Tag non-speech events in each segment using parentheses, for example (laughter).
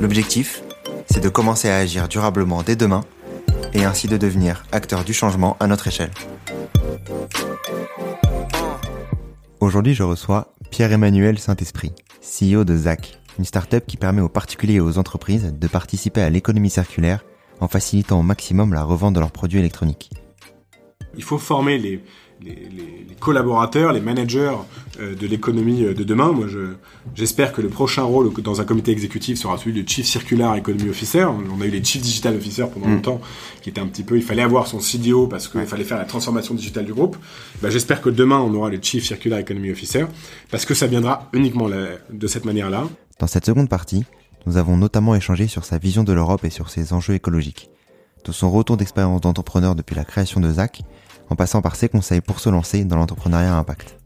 L'objectif, c'est de commencer à agir durablement dès demain et ainsi de devenir acteur du changement à notre échelle. Aujourd'hui, je reçois Pierre-Emmanuel Saint-Esprit, CEO de ZAC, une start-up qui permet aux particuliers et aux entreprises de participer à l'économie circulaire en facilitant au maximum la revente de leurs produits électroniques. Il faut former les, les, collaborateurs, les managers euh, de l'économie euh, de demain. Moi, j'espère que le prochain rôle dans un comité exécutif sera celui de Chief Circular Economy Officer. On a eu les Chief Digital Officer pendant mm. longtemps, qui était un petit peu, il fallait avoir son CDO parce qu'il fallait faire la transformation digitale du groupe. Bah, j'espère que demain, on aura les Chief Circular Economy Officer parce que ça viendra uniquement de cette manière-là. Dans cette seconde partie, nous avons notamment échangé sur sa vision de l'Europe et sur ses enjeux écologiques, de son retour d'expérience d'entrepreneur depuis la création de ZAC en passant par ses conseils pour se lancer dans l'entrepreneuriat impact.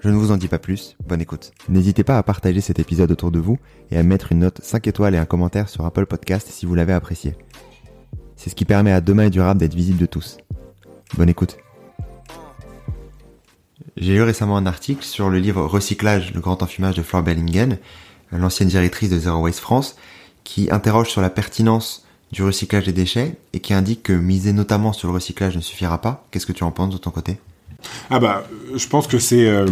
Je ne vous en dis pas plus, bonne écoute. N'hésitez pas à partager cet épisode autour de vous et à mettre une note 5 étoiles et un commentaire sur Apple Podcast si vous l'avez apprécié. C'est ce qui permet à Demain et Durable d'être visible de tous. Bonne écoute. J'ai lu récemment un article sur le livre Recyclage, le grand enfumage de Flore Bellingen, l'ancienne directrice de Zero Waste France, qui interroge sur la pertinence du recyclage des déchets et qui indique que miser notamment sur le recyclage ne suffira pas. Qu'est-ce que tu en penses de ton côté? Ah bah, je pense que c'est, euh,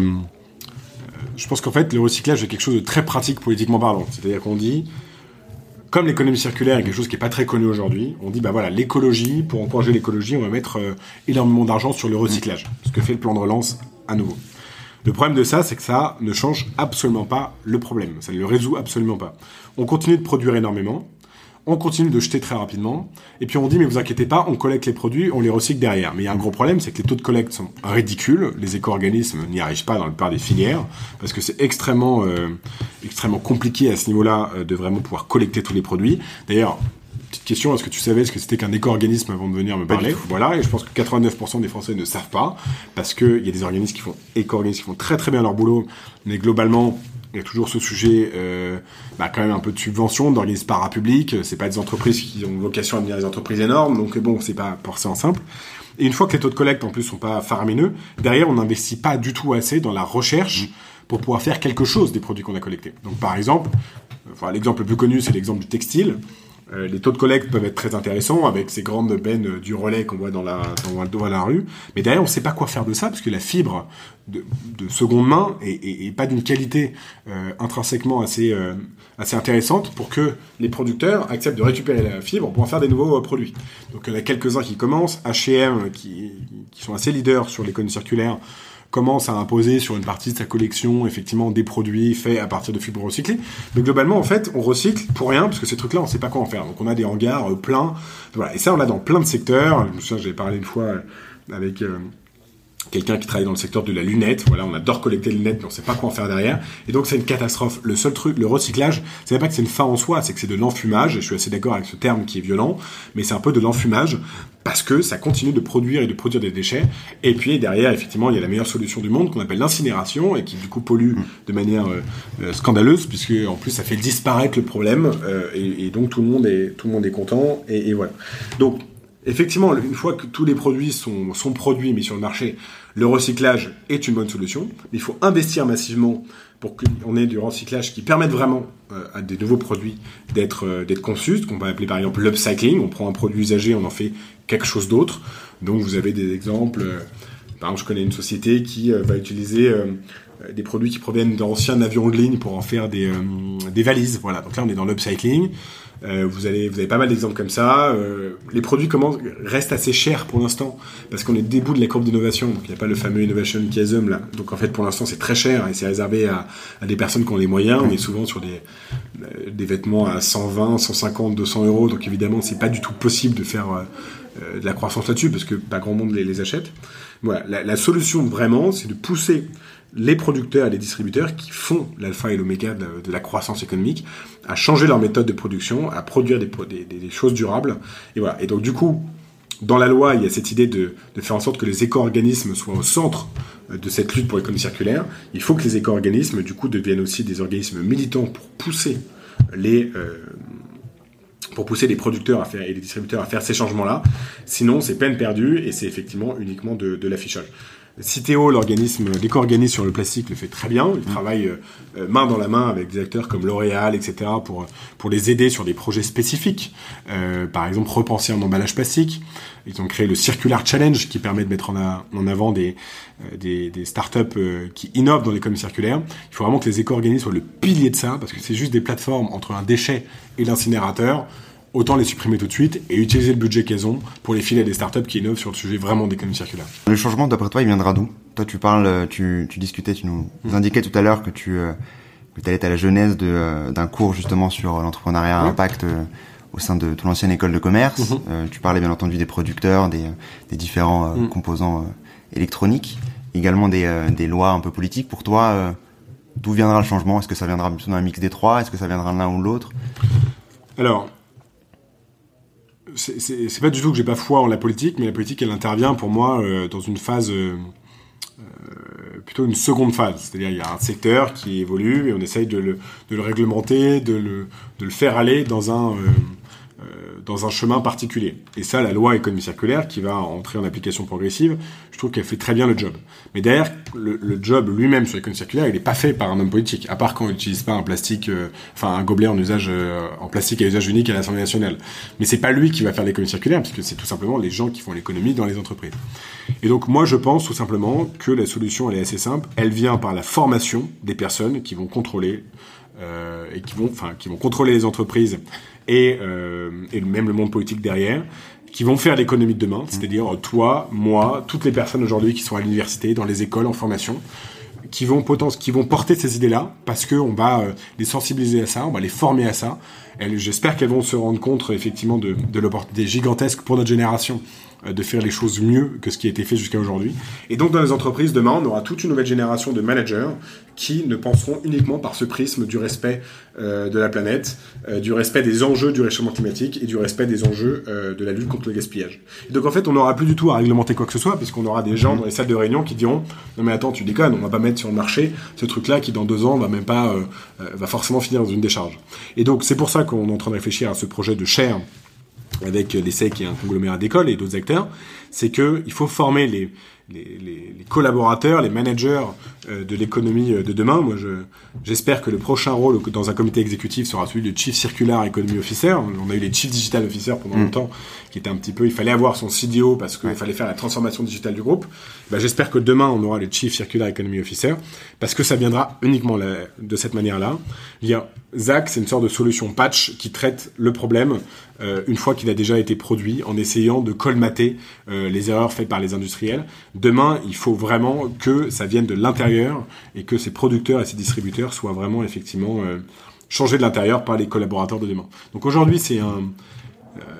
je pense qu'en fait le recyclage est quelque chose de très pratique politiquement parlant. C'est-à-dire qu'on dit, comme l'économie circulaire est quelque chose qui est pas très connu aujourd'hui, on dit bah voilà l'écologie, pour encourager l'écologie, on va mettre euh, énormément d'argent sur le recyclage, ce que fait le plan de relance à nouveau. Le problème de ça, c'est que ça ne change absolument pas le problème. Ça ne le résout absolument pas. On continue de produire énormément on continue de jeter très rapidement, et puis on dit mais vous inquiétez pas, on collecte les produits, on les recycle derrière. Mais il y a un gros problème, c'est que les taux de collecte sont ridicules, les éco-organismes n'y arrivent pas dans le plupart des filières, parce que c'est extrêmement, euh, extrêmement compliqué à ce niveau-là euh, de vraiment pouvoir collecter tous les produits. D'ailleurs, petite question, est-ce que tu savais ce que c'était qu'un éco-organisme avant de venir me parler Voilà, et je pense que 89% des Français ne savent pas, parce qu'il y a des organismes qui font éco-organismes qui font très très bien leur boulot, mais globalement, il y a toujours ce sujet, euh, bah, quand même un peu de subvention, d'organismes parapublics. C'est pas des entreprises qui ont vocation à devenir des entreprises énormes, donc bon, c'est pas forcément simple. Et une fois que les taux de collecte en plus sont pas faramineux, derrière on n'investit pas du tout assez dans la recherche pour pouvoir faire quelque chose des produits qu'on a collectés. Donc par exemple, enfin, l'exemple le plus connu c'est l'exemple du textile. Euh, les taux de collecte peuvent être très intéressants avec ces grandes bennes du relais qu'on voit dans la, dans, la rue. Mais derrière, on ne sait pas quoi faire de ça parce que la fibre de, seconde main est, pas d'une qualité euh, intrinsèquement assez, euh, assez intéressante pour que les producteurs acceptent de récupérer la fibre pour en faire des nouveaux produits. Donc il y en a quelques-uns qui commencent, H&M qui, qui sont assez leaders sur l'économie circulaire commence à imposer sur une partie de sa collection effectivement des produits faits à partir de fibres recyclées. Mais globalement, en fait, on recycle pour rien parce que ces trucs-là, on sait pas quoi en faire. Donc on a des hangars euh, pleins. Voilà. Et ça, on l'a dans plein de secteurs. Je me souviens, j'avais parlé une fois avec euh, quelqu'un qui travaille dans le secteur de la lunette. Voilà, on adore collecter les lunettes, mais on sait pas quoi en faire derrière. Et donc c'est une catastrophe. Le seul truc, le recyclage, c'est pas que c'est une fin en soi, c'est que c'est de l'enfumage. Je suis assez d'accord avec ce terme qui est violent, mais c'est un peu de l'enfumage parce que ça continue de produire et de produire des déchets. Et puis derrière, effectivement, il y a la meilleure solution du monde qu'on appelle l'incinération et qui du coup pollue de manière euh, euh, scandaleuse puisque en plus ça fait disparaître le problème euh, et, donc tout le monde est tout le monde est content et, et voilà. Donc Effectivement, une fois que tous les produits sont, produits, mis sur le marché, le recyclage est une bonne solution. Il faut investir massivement pour qu'on ait du recyclage qui permette vraiment euh, à des nouveaux produits d'être euh, d'être conçus, ce qu'on va appeler par exemple l'upcycling. On prend un produit usagé, on en fait quelque chose d'autre. Donc vous avez des exemples. Euh, par exemple, je connais une société qui va utiliser des produits qui proviennent d'anciens avions de ligne pour en faire des, des valises. Voilà. Donc là, on est dans l'upcycling. Euh, vous, allez, vous avez pas mal d'exemples comme ça. Euh, les produits commencent, restent assez chers pour l'instant parce qu'on est début de la courbe d'innovation. Donc il n'y a pas le fameux innovation chasm là. Donc en fait pour l'instant c'est très cher et c'est réservé à, des personnes qui ont les moyens. On est souvent sur des, euh, vêtements à 120, 150, 200 euros. Donc évidemment c'est pas du tout possible de faire de la croissance là-dessus parce que pas grand monde les, achète. La solution vraiment c'est de pousser les producteurs et les distributeurs qui font l'alpha et l'oméga de, la croissance économique à changer leur méthode de production, à produire des, choses durables. Et voilà. Et donc du coup, dans la loi, il y a cette idée de, de faire en sorte que les éco-organismes soient au centre euh, de cette lutte pour l'économie circulaire. Il faut que les éco-organismes, du coup, deviennent aussi des organismes militants pour pousser les euh, pour pousser les producteurs à faire, et les distributeurs à faire ces changements-là. Sinon, c'est peine perdue et c'est effectivement uniquement de, de l'affichage. Citeo, l'organisme, l'éco-organisme sur le plastique le fait très bien. Il mm. travaille euh, euh, main dans la main avec des acteurs comme L'Oréal, etc. pour pour les aider sur des projets spécifiques. Euh, par exemple, repenser un emballage plastique. Ils ont créé le Circular Challenge qui permet de mettre en, en avant des des, des startups qui innovent dans l'économie circulaire. Il faut vraiment que les éco-organismes soient le pilier de ça parce que c'est juste des plateformes entre un déchet et l'incinérateur autant les supprimer tout de suite et utiliser le budget qu'elles ont pour les filer à des startups qui innovent sur le sujet vraiment d'économie circulaire. Le changement, d'après toi, il viendra d'où? Toi, tu parles, tu, tu discutais, tu nous mmh. indiquais tout à l'heure que tu euh, que allais à la genèse euh, d'un cours justement sur l'entrepreneuriat à impact euh, au sein de toute l'ancienne école de commerce. Mmh. Euh, tu parlais bien entendu des producteurs, des, des différents mmh. composants électroniques, également des, des lois un peu politiques. Pour toi, d'où viendra le changement? Est-ce que ça viendra dans un mix des trois? Est-ce que ça viendra de l'un ou l'autre? Alors, c'est pas du tout que j'ai pas foi en la politique, mais la politique, elle intervient pour moi euh, dans une phase, euh, euh, plutôt une seconde phase. C'est-à-dire, il y a un secteur qui évolue et on essaye de le, de le réglementer, de le, de le, faire aller dans un, dans un chemin particulier. Et ça, la loi économie circulaire, qui va entrer en application progressive, je trouve qu'elle fait très bien le job. Mais derrière, le, job lui-même sur l'économie circulaire, il n'est pas fait par un homme politique, à part quand on n'utilise pas un plastique, euh, enfin un gobelet euh, en plastique à usage unique à l'Assemblée nationale. Mais c'est pas lui qui va faire l'économie circulaire, puisque c'est tout simplement les gens qui font l'économie dans les entreprises. Et donc moi, je pense tout simplement que la solution, elle est assez simple. Elle vient par la formation des personnes qui vont contrôler euh, et qui vont, enfin, qui vont contrôler les entreprises et, euh, et même le monde politique derrière, qui vont faire l'économie de demain, c'est-à-dire toi, moi, toutes les personnes aujourd'hui qui sont à l'université, dans les écoles, en formation, qui vont qui vont porter ces idées-là, parce que on va euh, les sensibiliser à ça, on va les former à ça. J'espère qu'elles vont se rendre compte effectivement de, de l'opportunité gigantesque pour notre génération euh, de faire les choses mieux que ce qui a été fait jusqu'à aujourd'hui. Et donc dans les entreprises, demain, on aura toute une nouvelle génération de managers qui ne penseront uniquement par ce prisme du respect euh, de la planète, euh, du respect des enjeux du réchauffement climatique et du respect des enjeux de la lutte contre le gaspillage. Et donc en fait, on n'aura plus du tout à réglementer quoi que ce soit, puisqu'on aura des gens dans les salles de réunion qui diront non mais attends, tu déconnes, on va pas mettre sur le marché ce truc-là qui dans deux ans va même pas va forcément finir dans une décharge. Et donc c'est pour ça qu'on est en train de réfléchir à ce projet de chaire avec l'essai qui est un conglomérat d'écoles et d'autres acteurs, c'est que il faut former les, les, les, les collaborateurs, les managers euh, de l'économie euh, de demain. Moi, j'espère que le prochain rôle dans un comité exécutif sera celui de Chief Circular Economy Officer. On a eu les Chief Digital Officer pendant mm. longtemps, qui était un petit peu, il fallait avoir son CDO parce qu'il fallait faire la transformation digitale du groupe. Ben, j'espère que demain, on aura le Chief Circular Economy Officer, parce que ça viendra uniquement de cette manière-là. Zach, c'est une sorte de solution patch qui traite le problème euh, une fois qu'il a déjà été produit, en essayant de colmater euh, les erreurs faites par les industriels. Demain, il faut vraiment que ça vienne de l'intérieur et que ces producteurs et ces distributeurs soient vraiment effectivement euh, changés de l'intérieur par les collaborateurs de demain. Donc aujourd'hui, c'est un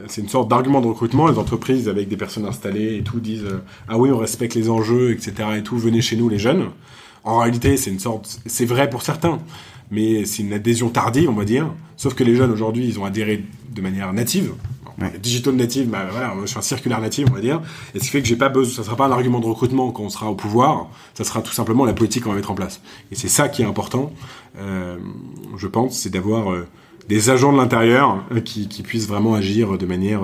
c'est une sorte d'argument de recrutement. Les entreprises avec des personnes installées et tout disent ah oui on respecte les enjeux etc et tout venez chez nous les jeunes. En réalité c'est une sorte c'est vrai pour certains mais c'est une adhésion tardive, on va dire. Sauf que les jeunes aujourd'hui, ils ont adhéré de manière native. Digital native, bah, voilà, je suis un circulaire native, on va dire. Et ce qui fait que j'ai pas besoin, ça sera pas un argument de recrutement quand on sera au pouvoir, ça sera tout simplement la politique qu'on va mettre en place. Et c'est ça qui est important, euh, je pense, c'est d'avoir euh, des agents de l'intérieur euh, qui, qui, puissent vraiment agir de manière,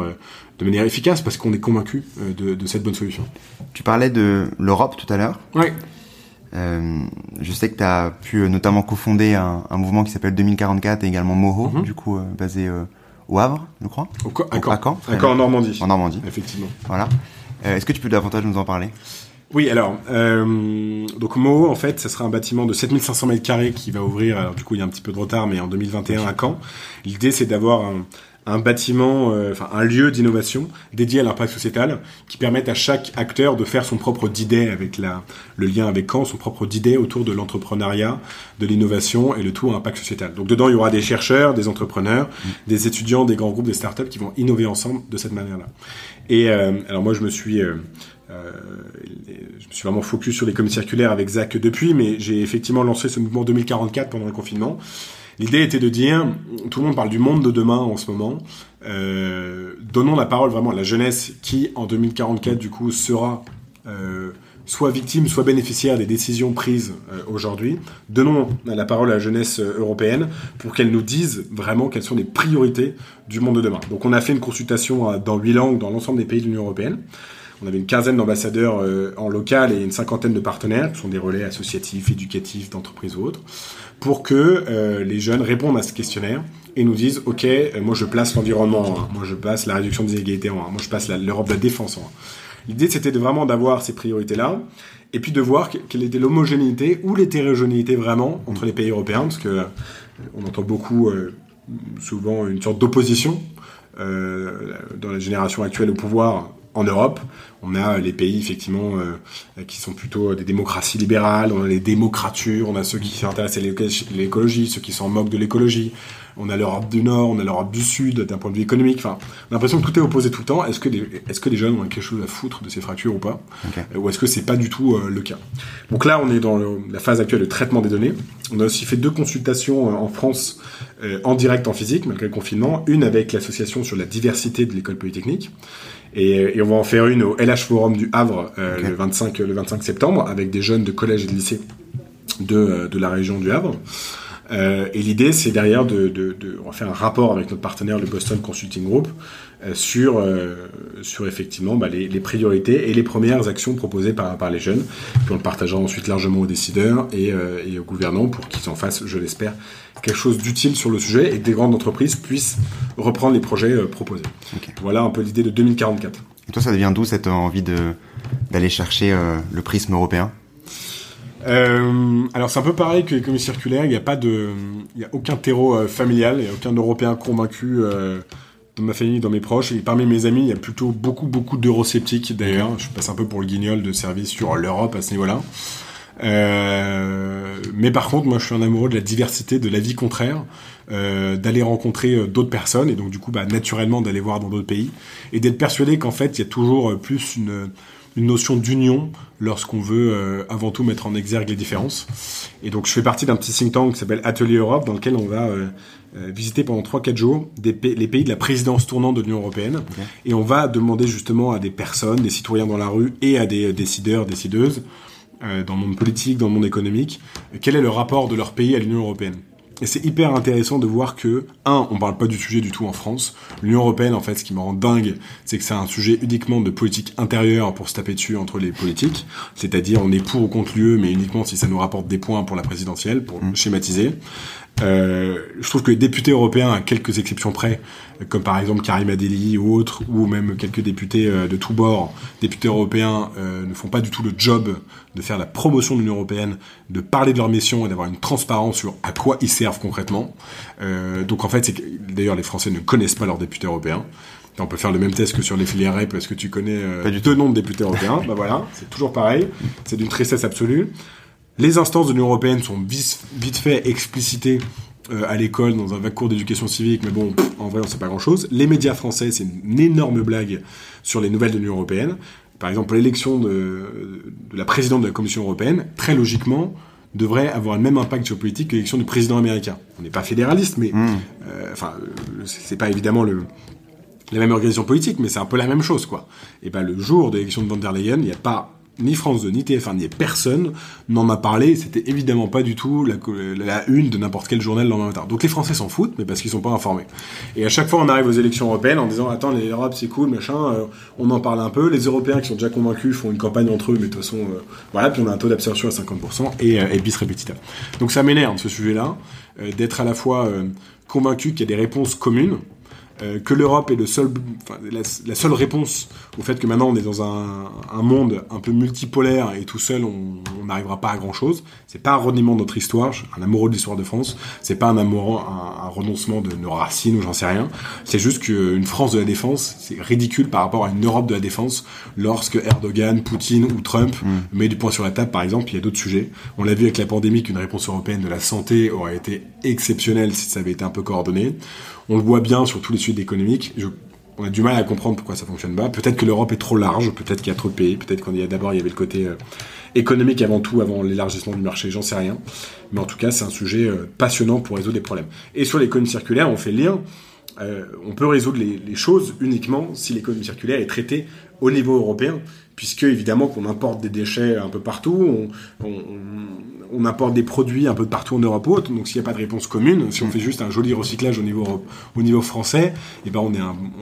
de manière efficace parce qu'on est convaincu de, de, cette bonne solution. Tu parlais de l'Europe tout à l'heure. Oui. Euh, je sais que tu as pu euh, notamment cofonder un, un mouvement qui s'appelle 2044 et également Moho, mhm. du coup euh, basé au Havre, je crois. Au, à, Caen. À en Normandie. En Normandie. Effectivement. Voilà. Est-ce que tu peux davantage nous en parler? Oui, alors, euh, donc Moho, en fait, ce sera un bâtiment de 7500 mètres carrés qui va ouvrir, alors du coup, il y a un petit peu de retard, mais en 2021 à Caen. L'idée, c'est d'avoir un, un bâtiment, euh, enfin un lieu d'innovation dédié à l'impact sociétal, qui permettent à chaque acteur de faire son propre d'idée avec la, le lien avec Caen, son propre d'idée autour de l'entrepreneuriat, de l'innovation et le tout à impact sociétal. Donc dedans, il y aura des chercheurs, des entrepreneurs, des étudiants, des grands groupes, des startups qui vont innover ensemble de cette manière-là. Et euh, alors moi, je me suis euh, euh, je me suis vraiment focus sur l'économie circulaire avec Zach depuis, mais j'ai effectivement lancé ce mouvement 2044 pendant le confinement. L'idée était de dire, tout le monde parle du monde de demain en ce moment, euh, donnons la parole vraiment à la jeunesse qui, en 2044, du coup, sera euh, soit victime, soit bénéficiaire des décisions prises euh, aujourd'hui. Donnons la parole à la jeunesse européenne pour qu'elle nous dise vraiment quelles sont les priorités du monde de demain. Donc on a fait une consultation dans huit langues dans l'ensemble des pays de l'Union européenne. On avait une quinzaine d'ambassadeurs en local et une cinquantaine de partenaires, qui sont des relais associatifs, éducatifs, d'entreprises ou autres, pour que euh, les jeunes répondent à ce questionnaire et nous disent ok euh, moi je place l'environnement en 1, moi je place la réduction des inégalités en 1, moi je place l'Europe de la défense en 1. L'idée c'était de vraiment d'avoir ces priorités là et puis de voir quelle était l'homogénéité ou l'hétérogénéité vraiment entre les pays européens parce que euh, on entend beaucoup souvent une sorte d'opposition dans la génération actuelle au pouvoir en Europe, on a les pays effectivement euh, qui sont plutôt des démocraties libérales, on a les démocratures, on a ceux qui s'intéressent à l'écologie, ceux qui s'en moquent de l'écologie, on a l'Europe du Nord, on a l'Europe du Sud d'un point de vue économique. Enfin, on a l'impression que tout est opposé tout le temps. Est-ce que, est-ce que les jeunes ont quelque chose à foutre de ces fractures ou pas? Ou est-ce que c'est pas du tout euh, le cas? Donc là, on est dans la phase actuelle de traitement des données. On a aussi fait deux consultations euh, en France en direct en physique, malgré le confinement. Une avec l'association sur la diversité de l'école polytechnique et, et, on va en faire une au LH Forum du Havre euh, le, 25, le 25 septembre avec des jeunes de collège et de lycée de, euh, de la région du Havre. Euh, et l'idée, c'est derrière de, de, de, on va faire un rapport avec notre partenaire, le Boston Consulting Group, euh, sur, euh, sur effectivement bah, les, les, priorités et les premières actions proposées par, par les jeunes. Puis on le partagera ensuite largement aux décideurs et, euh, et aux gouvernants pour qu'ils en fassent, je l'espère, quelque chose d'utile sur le sujet et que des grandes entreprises puissent reprendre les projets proposés. Okay. Voilà un peu l'idée de 2044. Et toi, ça devient d'où cette envie d'aller chercher le prisme européen? Euh, alors c'est un peu pareil que l'économie circulaire, il n'y a pas de, il y a aucun terreau euh, familial, il n'y a aucun Européen convaincu euh, dans ma famille, dans mes proches, et parmi mes amis, il y a plutôt beaucoup beaucoup d'eurosceptiques d'ailleurs. Je passe un peu pour le guignol de service sur l'Europe à ce niveau-là. Euh, mais par contre, moi, je suis un amoureux de la diversité, de la vie contraire, euh, d'aller rencontrer d'autres personnes et donc du coup, bah, naturellement, d'aller voir dans d'autres pays et d'être persuadé qu'en fait, il y a toujours plus une notion d'union lorsqu'on veut euh, avant tout mettre en exergue les différences. Et donc je fais partie d'un petit think tank qui s'appelle Atelier Europe dans lequel on va euh, euh, visiter pendant 3-4 jours des les pays de la présidence tournante de l'Union Européenne. Okay. Et on va demander justement à des personnes, des citoyens dans la rue et à des décideurs, décideuses, dans le monde politique, dans le monde économique, quel est le rapport de leur pays à l'Union Européenne. Et c'est hyper intéressant de voir que, un, on parle pas du sujet du tout en France. L'Union Européenne, en fait, ce qui me rend dingue, c'est que c'est un sujet uniquement de politique intérieure pour se taper dessus entre les politiques. C'est-à-dire, on est pour ou contre l'UE, mais uniquement si ça nous rapporte des points pour la présidentielle, pour mmh. schématiser. Euh, je trouve que les députés européens, à quelques exceptions près, comme par exemple Karim Adeli ou autres, ou même quelques députés euh, de tous bords, députés européens, euh, ne font pas du tout le job de faire la promotion de l'Union européenne, de parler de leur mission et d'avoir une transparence sur à quoi ils servent concrètement. Euh, donc en fait, c'est d'ailleurs les Français ne connaissent pas leurs députés européens. On peut faire le même test que sur les filières REP parce que tu connais euh, pas du deux noms de députés européens. (laughs) bah voilà, c'est toujours pareil. C'est d'une tristesse absolue. Les instances de l'Union européenne sont vite, fait explicitées euh, à l'école dans un vague cours d'éducation civique, mais bon, pff, en vrai, on sait pas grand-chose. Les médias français, c'est une énorme blague sur les nouvelles de l'Union européenne. Par exemple, l'élection de, de, la présidente de la Commission européenne, très logiquement, devrait avoir le même impact géopolitique que l'élection du président américain. On n'est pas fédéraliste, mais mmh. euh, enfin, c'est pas évidemment le, la même organisation politique, mais c'est un peu la même chose, quoi. Et ben, le jour de l'élection de von der Leyen, il n'y a pas ni France 2, ni TF1, ni personne n'en a parlé. C'était évidemment pas du tout la, une de n'importe quel journal le lendemain matin. Donc les Français s'en foutent, mais parce qu'ils sont pas informés. Et à chaque fois, on arrive aux élections européennes en disant attends, les c'est cool, machin. Euh, on en parle un peu. Les Européens qui sont déjà convaincus font une campagne entre eux, mais de toute façon, euh, voilà. Puis on a un taux d'absorption à 50% et, euh, et bis. Donc ça m'énerve ce sujet-là euh, d'être à la fois convaincu qu'il y a des réponses communes que l'Europe est le seul, enfin, la, la, seule réponse au fait que maintenant on est dans un, un monde un peu multipolaire et tout seul on n'arrivera pas à grand chose. C'est pas un reniement de notre histoire, un amoureux de l'histoire de France. C'est pas un amoureux, un, un renoncement de nos racines ou j'en sais rien. C'est juste qu'une France de la défense, c'est ridicule par rapport à une Europe de la défense lorsque Erdogan, Poutine ou Trump mm. met du poing sur la table, par exemple, il y a d'autres sujets. On l'a vu avec la pandémie qu'une réponse européenne de la santé aurait été exceptionnelle si ça avait été un peu coordonné. On le voit bien sur tous les sujets économiques. on a du mal à comprendre pourquoi ça fonctionne pas. Peut-être que l'Europe est trop large, peut-être qu'il y a trop de pays, peut-être qu'on y a d'abord il y avait le côté euh, économique avant tout, avant l'élargissement du marché, j'en sais rien. Mais en tout cas, c'est un sujet euh, passionnant pour résoudre des problèmes. Et sur l'économie circulaire, on fait le lien. Euh, on peut résoudre les, choses uniquement si l'économie circulaire est traitée au niveau européen, puisque évidemment qu'on importe des déchets un peu partout, on, importe des produits un peu partout en Europe haute, donc s'il n'y a pas de réponse commune, si on fait juste un joli recyclage au niveau, au niveau français, eh ben on,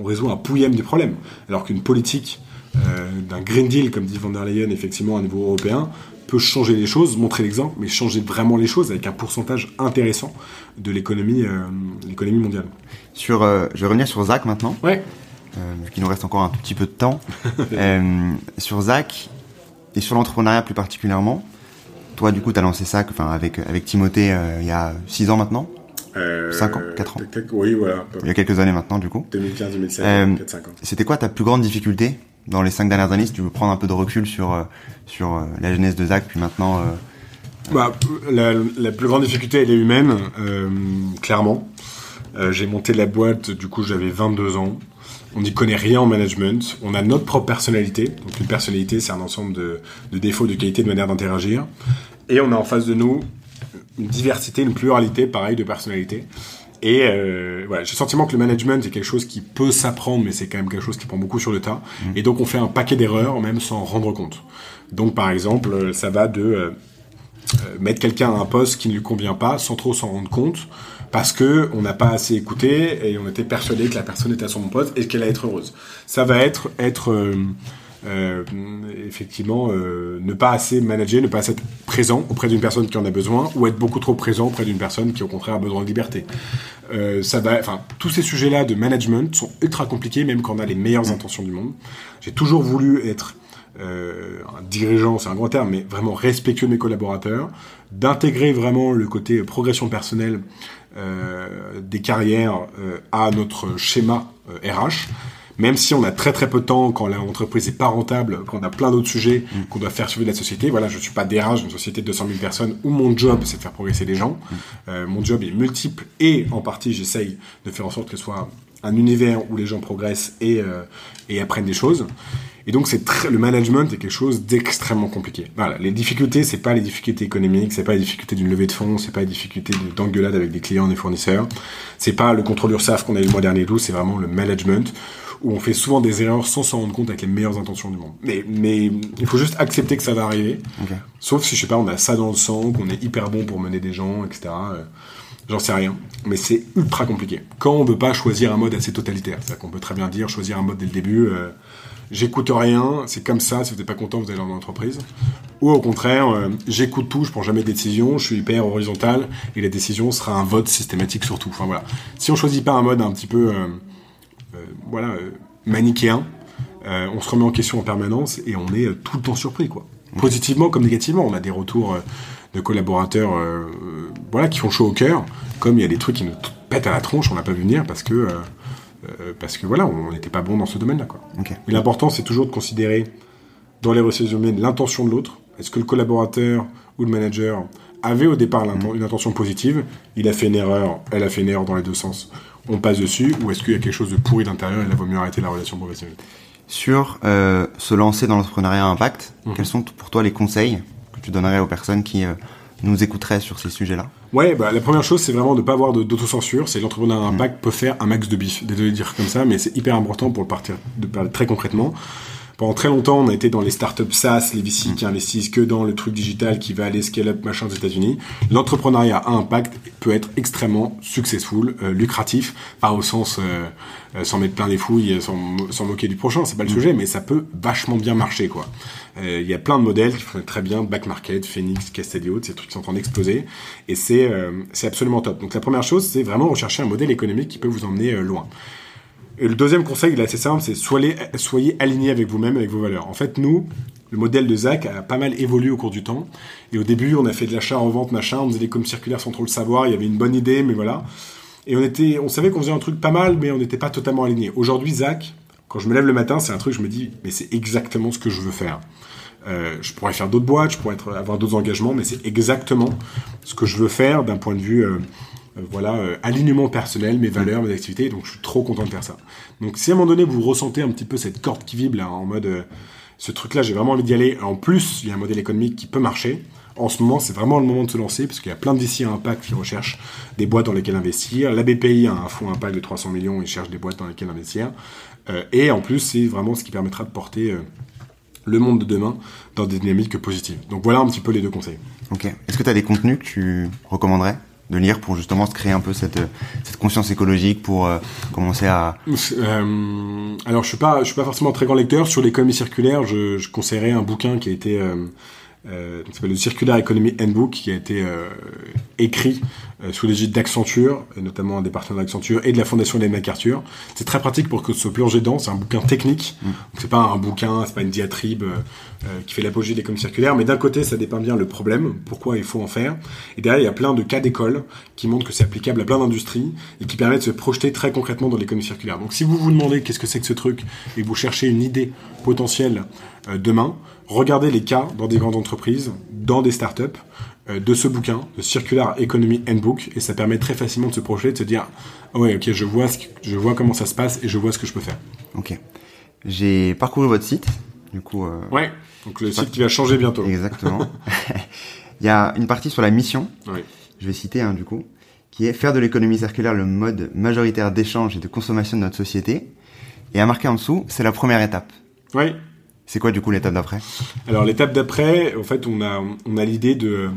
on résout un pouillème des problèmes. Alors qu'une politique d'un Green Deal, comme dit von der Leyen, effectivement, à niveau européen, peut changer les choses, montrer l'exemple, mais changer vraiment les choses avec un pourcentage intéressant de l'économie euh, l'économie mondiale. Sur, euh, je vais revenir sur Zach maintenant. Ouais. vu qu'il nous reste encore un tout petit peu de temps. (laughs) sur Zach et sur l'entrepreneuriat plus particulièrement, toi, du coup, tu as lancé ça enfin, avec, avec Timothée il y a 6 ans maintenant? 5 ans? 4 ans? Oui, voilà. Il y a quelques années maintenant, du coup. 2015-2016, 4-5 ans. C'était quoi ta plus grande difficulté dans les cinq dernières années, si tu veux prendre un peu de recul sur, euh, sur euh, la jeunesse de Zach, puis maintenant... Euh, bah, la, la, plus grande difficulté, elle est humaine, clairement. J'ai monté la boîte, du coup j'avais 22 ans. On n'y connaît rien en management. On a notre propre personnalité. Donc une personnalité, c'est un ensemble de, de défauts, de qualités, de manière d'interagir. Et on a en face de nous une diversité, une pluralité, pareil, de personnalités. Et euh, voilà, j'ai le sentiment que le management est quelque chose qui peut s'apprendre, mais c'est quand même quelque chose qui prend beaucoup sur le tas. Mmh. Et donc on fait un paquet d'erreurs, même sans rendre compte. Donc par exemple, euh, ça va de euh, mettre quelqu'un à un poste qui ne lui convient pas, sans trop s'en rendre compte, parce que on n'a pas assez écouté et on était persuadé que la personne était à son poste et qu'elle allait être heureuse. Ça va être être euh, euh, effectivement euh, ne pas assez manager, ne pas assez être présent auprès d'une personne qui en a besoin, ou être beaucoup trop présent auprès d'une personne qui au contraire a besoin de liberté. Euh, ça va, enfin, tous ces sujets-là de management sont ultra compliqués, même quand on a les meilleures intentions du monde. J'ai toujours voulu être euh, un dirigeant, c'est un grand terme, mais vraiment respectueux de mes collaborateurs, d'intégrer vraiment le côté progression personnelle euh, des carrières euh, à notre schéma RH même si on a très très peu de temps, quand l'entreprise est pas rentable, quand on a plein d'autres sujets mm. qu'on doit faire suivre de la société. Voilà, je suis pas DRH d'une société de 200 000 personnes où mon job c'est de faire progresser les gens. Mm. Euh, mon job est multiple et en partie j'essaye de faire en sorte que ce soit un univers où les gens progressent et, euh, et apprennent des choses. Et donc c'est le management est quelque chose d'extrêmement compliqué. Voilà, les difficultés c'est pas les difficultés économiques, c'est pas les difficultés d'une levée de fonds, c'est pas les difficultés d'engueulade avec des clients, des fournisseurs, c'est pas le contrôle URSAF qu'on a eu le mois dernier c'est vraiment le management où on fait souvent des erreurs sans s'en rendre compte avec les meilleures intentions du monde. Mais, mais il faut juste accepter que ça va arriver. Sauf si, je sais pas, on a ça dans le sang, qu'on est hyper bon pour mener des gens, etc. Euh, j'en sais rien. Mais c'est ultra compliqué. Quand on veut pas choisir un mode assez totalitaire. C'est-à-dire qu'on peut très bien dire, choisir un mode dès le début, euh, j'écoute rien, c'est comme ça, si vous n'êtes pas content, vous allez dans l'entreprise. Ou au contraire, euh, j'écoute tout, je prends jamais de décision, je suis hyper horizontal, et la décision sera un vote systématique sur tout. Enfin voilà. Si on choisit pas un mode un petit peu euh, voilà, euh, manichéen. Euh, on se remet en question en permanence et on est tout le temps surpris, quoi. Positivement comme négativement, on a des retours de collaborateurs voilà, qui font chaud au cœur, comme il y a des trucs qui nous pètent à la tronche, on n'a pas vu venir parce que, parce que voilà, on n'était pas bon dans ce domaine-là. Quoi. Mais l'important, c'est toujours de considérer dans les ressources humaines l'intention de l'autre. Est-ce que le collaborateur ou le manager avait au départ une intention positive Il a fait une erreur, elle a fait une erreur dans les deux sens on passe dessus ou est-ce qu'il y a quelque chose de pourri d'intérieur et là, vaut mieux arrêter la relation professionnelle? Sur euh, se lancer dans l'entrepreneuriat impact, mhm. quels sont pour toi les conseils que tu donnerais aux personnes qui euh, nous écouteraient sur ces sujets-là? Ouais, bah, la première chose, c'est vraiment de ne pas avoir d'autocensure. C'est l'entrepreneuriat mhm. impact peut faire un max de bif. Désolé de dire comme ça, mais c'est hyper important pour le partir de parler très concrètement. Pendant très longtemps, on a été dans les startups SaaS, les VC qui investissent que dans le truc digital qui va aller scale up machin aux États-Unis. L'entrepreneuriat à impact peut être extrêmement successful, euh, lucratif, pas au sens euh, euh sans mettre plein les fouilles, sans, sans moquer du prochain, c'est pas le mm. sujet, mais ça peut vachement bien marcher quoi. Euh, il y a plein de modèles qui font très bien, Back Market, Phoenix, Castadio, ces trucs qui sont en train d'exploser, et c'est c'est absolument top. Donc la première chose, c'est vraiment rechercher un modèle économique qui peut vous emmener loin. Et le deuxième conseil, il est assez simple, c'est soyez, soyez alignés avec vous-même, avec vos valeurs. En fait, nous, le modèle de Zach a pas mal évolué au cours du temps. Et au début, on a fait de l'achat en vente, machin, on faisait des coms circulaires sans trop le savoir, il y avait une bonne idée, mais voilà. Et on, était, on savait qu'on faisait un truc pas mal, mais on n'était pas totalement aligné. Aujourd'hui, Zach, quand je me lève le matin, c'est un truc, je me dis, mais c'est exactement ce que je veux faire. Euh, je pourrais faire d'autres boîtes, je pourrais avoir d'autres engagements, mais c'est exactement ce que je veux faire d'un point de vue, euh, voilà, euh, alignement personnel, mes valeurs, mes activités. Donc, je suis trop content de faire ça. Donc, si à un moment donné vous ressentez un petit peu cette corde qui vibre là, en mode, euh, ce truc-là, j'ai vraiment envie d'y aller. En plus, il y a un modèle économique qui peut marcher. En ce moment, c'est vraiment le moment de se lancer parce qu'il y a plein de VC à impact qui recherchent des boîtes dans lesquelles investir. La BPI a un fonds impact de 300 millions, ils cherchent des boîtes dans lesquelles investir. Euh, et en plus, c'est vraiment ce qui permettra de porter euh, le monde de demain dans des dynamiques positives. Donc voilà un petit peu les deux conseils. Ok. Est-ce que tu as des contenus que tu recommanderais? De lire pour justement se créer un peu cette, cette conscience écologique pour euh, commencer à... Euh, alors je suis pas, je suis pas forcément très grand lecteur sur l'économie circulaire. Je, je conseillerais un bouquin qui a été euh, euh, s'appelle le Circular Economy Handbook, qui a été euh, écrit euh, sous l'égide d'Accenture, et notamment des partenaires d'Accenture et de la Fondation Ellen MacArthur. C'est très pratique pour que se plonger dedans. C'est un bouquin technique. Mm. C'est pas un bouquin, c'est pas une diatribe euh, euh, qui fait l'apogée de l'économie circulaire, mais d'un côté, ça dépeint bien le problème, pourquoi il faut en faire. Et derrière, il y a plein de cas d'école qui montrent que c'est applicable à plein d'industries et qui permettent de se projeter très concrètement dans l'économie circulaire. Donc si vous vous demandez qu'est-ce que c'est que ce truc et que vous cherchez une idée potentielle euh, demain, regardez les cas dans des grandes entreprises, dans des startups, euh, de ce bouquin, le Circular Economy Handbook, et ça permet très facilement de se projeter, de se dire, ah ouais, ok, je vois, ce que- je vois comment ça se passe et je vois ce que je peux faire. Ok. J'ai parcouru votre site, du coup... euh, Ouais. Donc le site qui va changer bientôt. Exactement. (laughs) Il y a une partie sur la mission, Ouais. je vais citer du coup, qui est faire de l'économie circulaire le mode majoritaire d'échange et de consommation de notre société. Et à marquer en dessous, c'est la première étape. Ouais. C'est quoi du coup l'étape d'après? Alors l'étape d'après, en fait, on a, on a l'idée de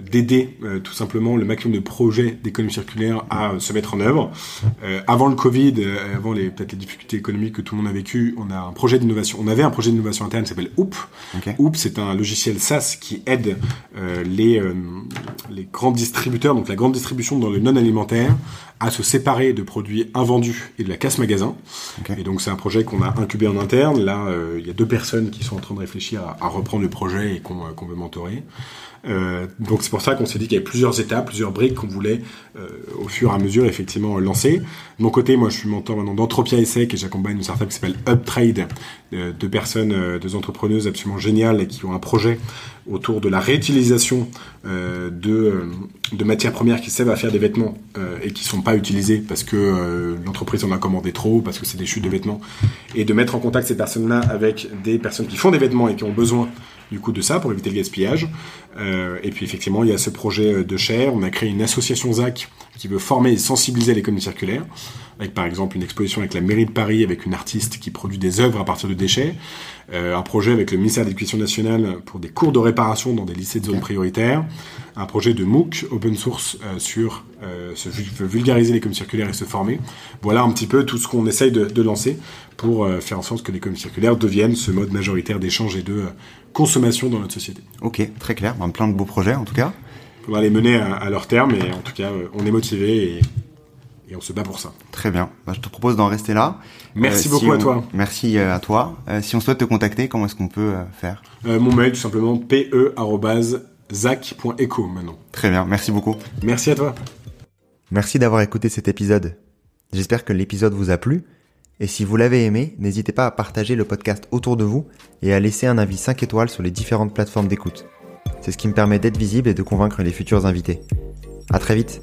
d'aider euh, tout simplement le maximum de projets d'économie circulaire à euh, se mettre en œuvre. Euh, avant le Covid, euh, avant les peut-être les difficultés économiques que tout le monde a vécues, on a un projet d'innovation. On avait un projet d'innovation interne qui s'appelle OOP. Ok. OOP, c'est un logiciel SaaS qui aide euh, les euh, les grands distributeurs, donc la grande distribution dans le non alimentaire, à se séparer de produits invendus et de la casse magasin. Ok. Et donc c'est un projet qu'on a incubé en interne. Là, euh, il y a deux personnes qui sont en train de réfléchir à, à reprendre le projet et qu'on euh, qu'on veut mentorer. Euh, donc c'est pour ça qu'on s'est dit qu'il y avait plusieurs étapes, plusieurs briques qu'on voulait euh, au fur et à mesure effectivement lancer. Mon côté, moi je suis mentor maintenant d'Entropia ESSEC et j'accompagne une startup qui s'appelle UpTrade, euh, deux personnes, euh, deux entrepreneuses absolument géniales et qui ont un projet autour de la réutilisation euh, de, euh, de matières premières qui servent à faire des vêtements et qui sont pas utilisées parce que l'entreprise en a commandé trop, parce que c'est des chutes de vêtements, et de mettre en contact ces personnes-là avec des personnes qui font des vêtements et qui ont besoin du coup de ça pour éviter le gaspillage. Euh, et puis effectivement, il y a ce projet euh, de chair. On a créé une association ZAC qui veut former et sensibiliser l'économie circulaire, avec par exemple une exposition avec la mairie de Paris, avec une artiste qui produit des œuvres à partir de déchets. Euh, un projet avec le ministère de l'Éducation nationale pour des cours de réparation dans des lycées de zone prioritaire. Un projet de MOOC open source euh, sur euh, se vul- vulgariser l'économie circulaire et se former. Voilà un petit peu tout ce qu'on essaye de, de lancer pour euh, faire en sorte que l'économie circulaire devienne ce mode majoritaire d'échange et de consommation dans notre société. Ok, très clair. Plein de beaux projets en tout cas. Il faudra les mener à, à leur terme et en tout cas, on est motivé et, et on se bat pour ça. Très bien. Ben, je te propose d'en rester là. Merci Euh, beaucoup si à on- toi. Merci euh, à toi. Euh, si on souhaite te contacter, comment est-ce qu'on peut euh, faire? Euh, mon mail, tout simplement, pe.zac.eco maintenant. Très bien, merci beaucoup. Merci à toi. Merci d'avoir écouté cet épisode. J'espère que l'épisode vous a plu. Et si vous l'avez aimé, n'hésitez pas à partager le podcast autour de vous et à laisser un avis 5 étoiles sur les différentes plateformes d'écoute. C'est ce qui me permet d'être visible et de convaincre les futurs invités. À très vite.